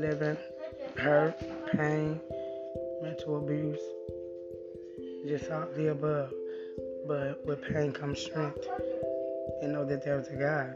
living, hurt, pain, mental abuse, just all the above. But with pain comes strength, and know that there's a God.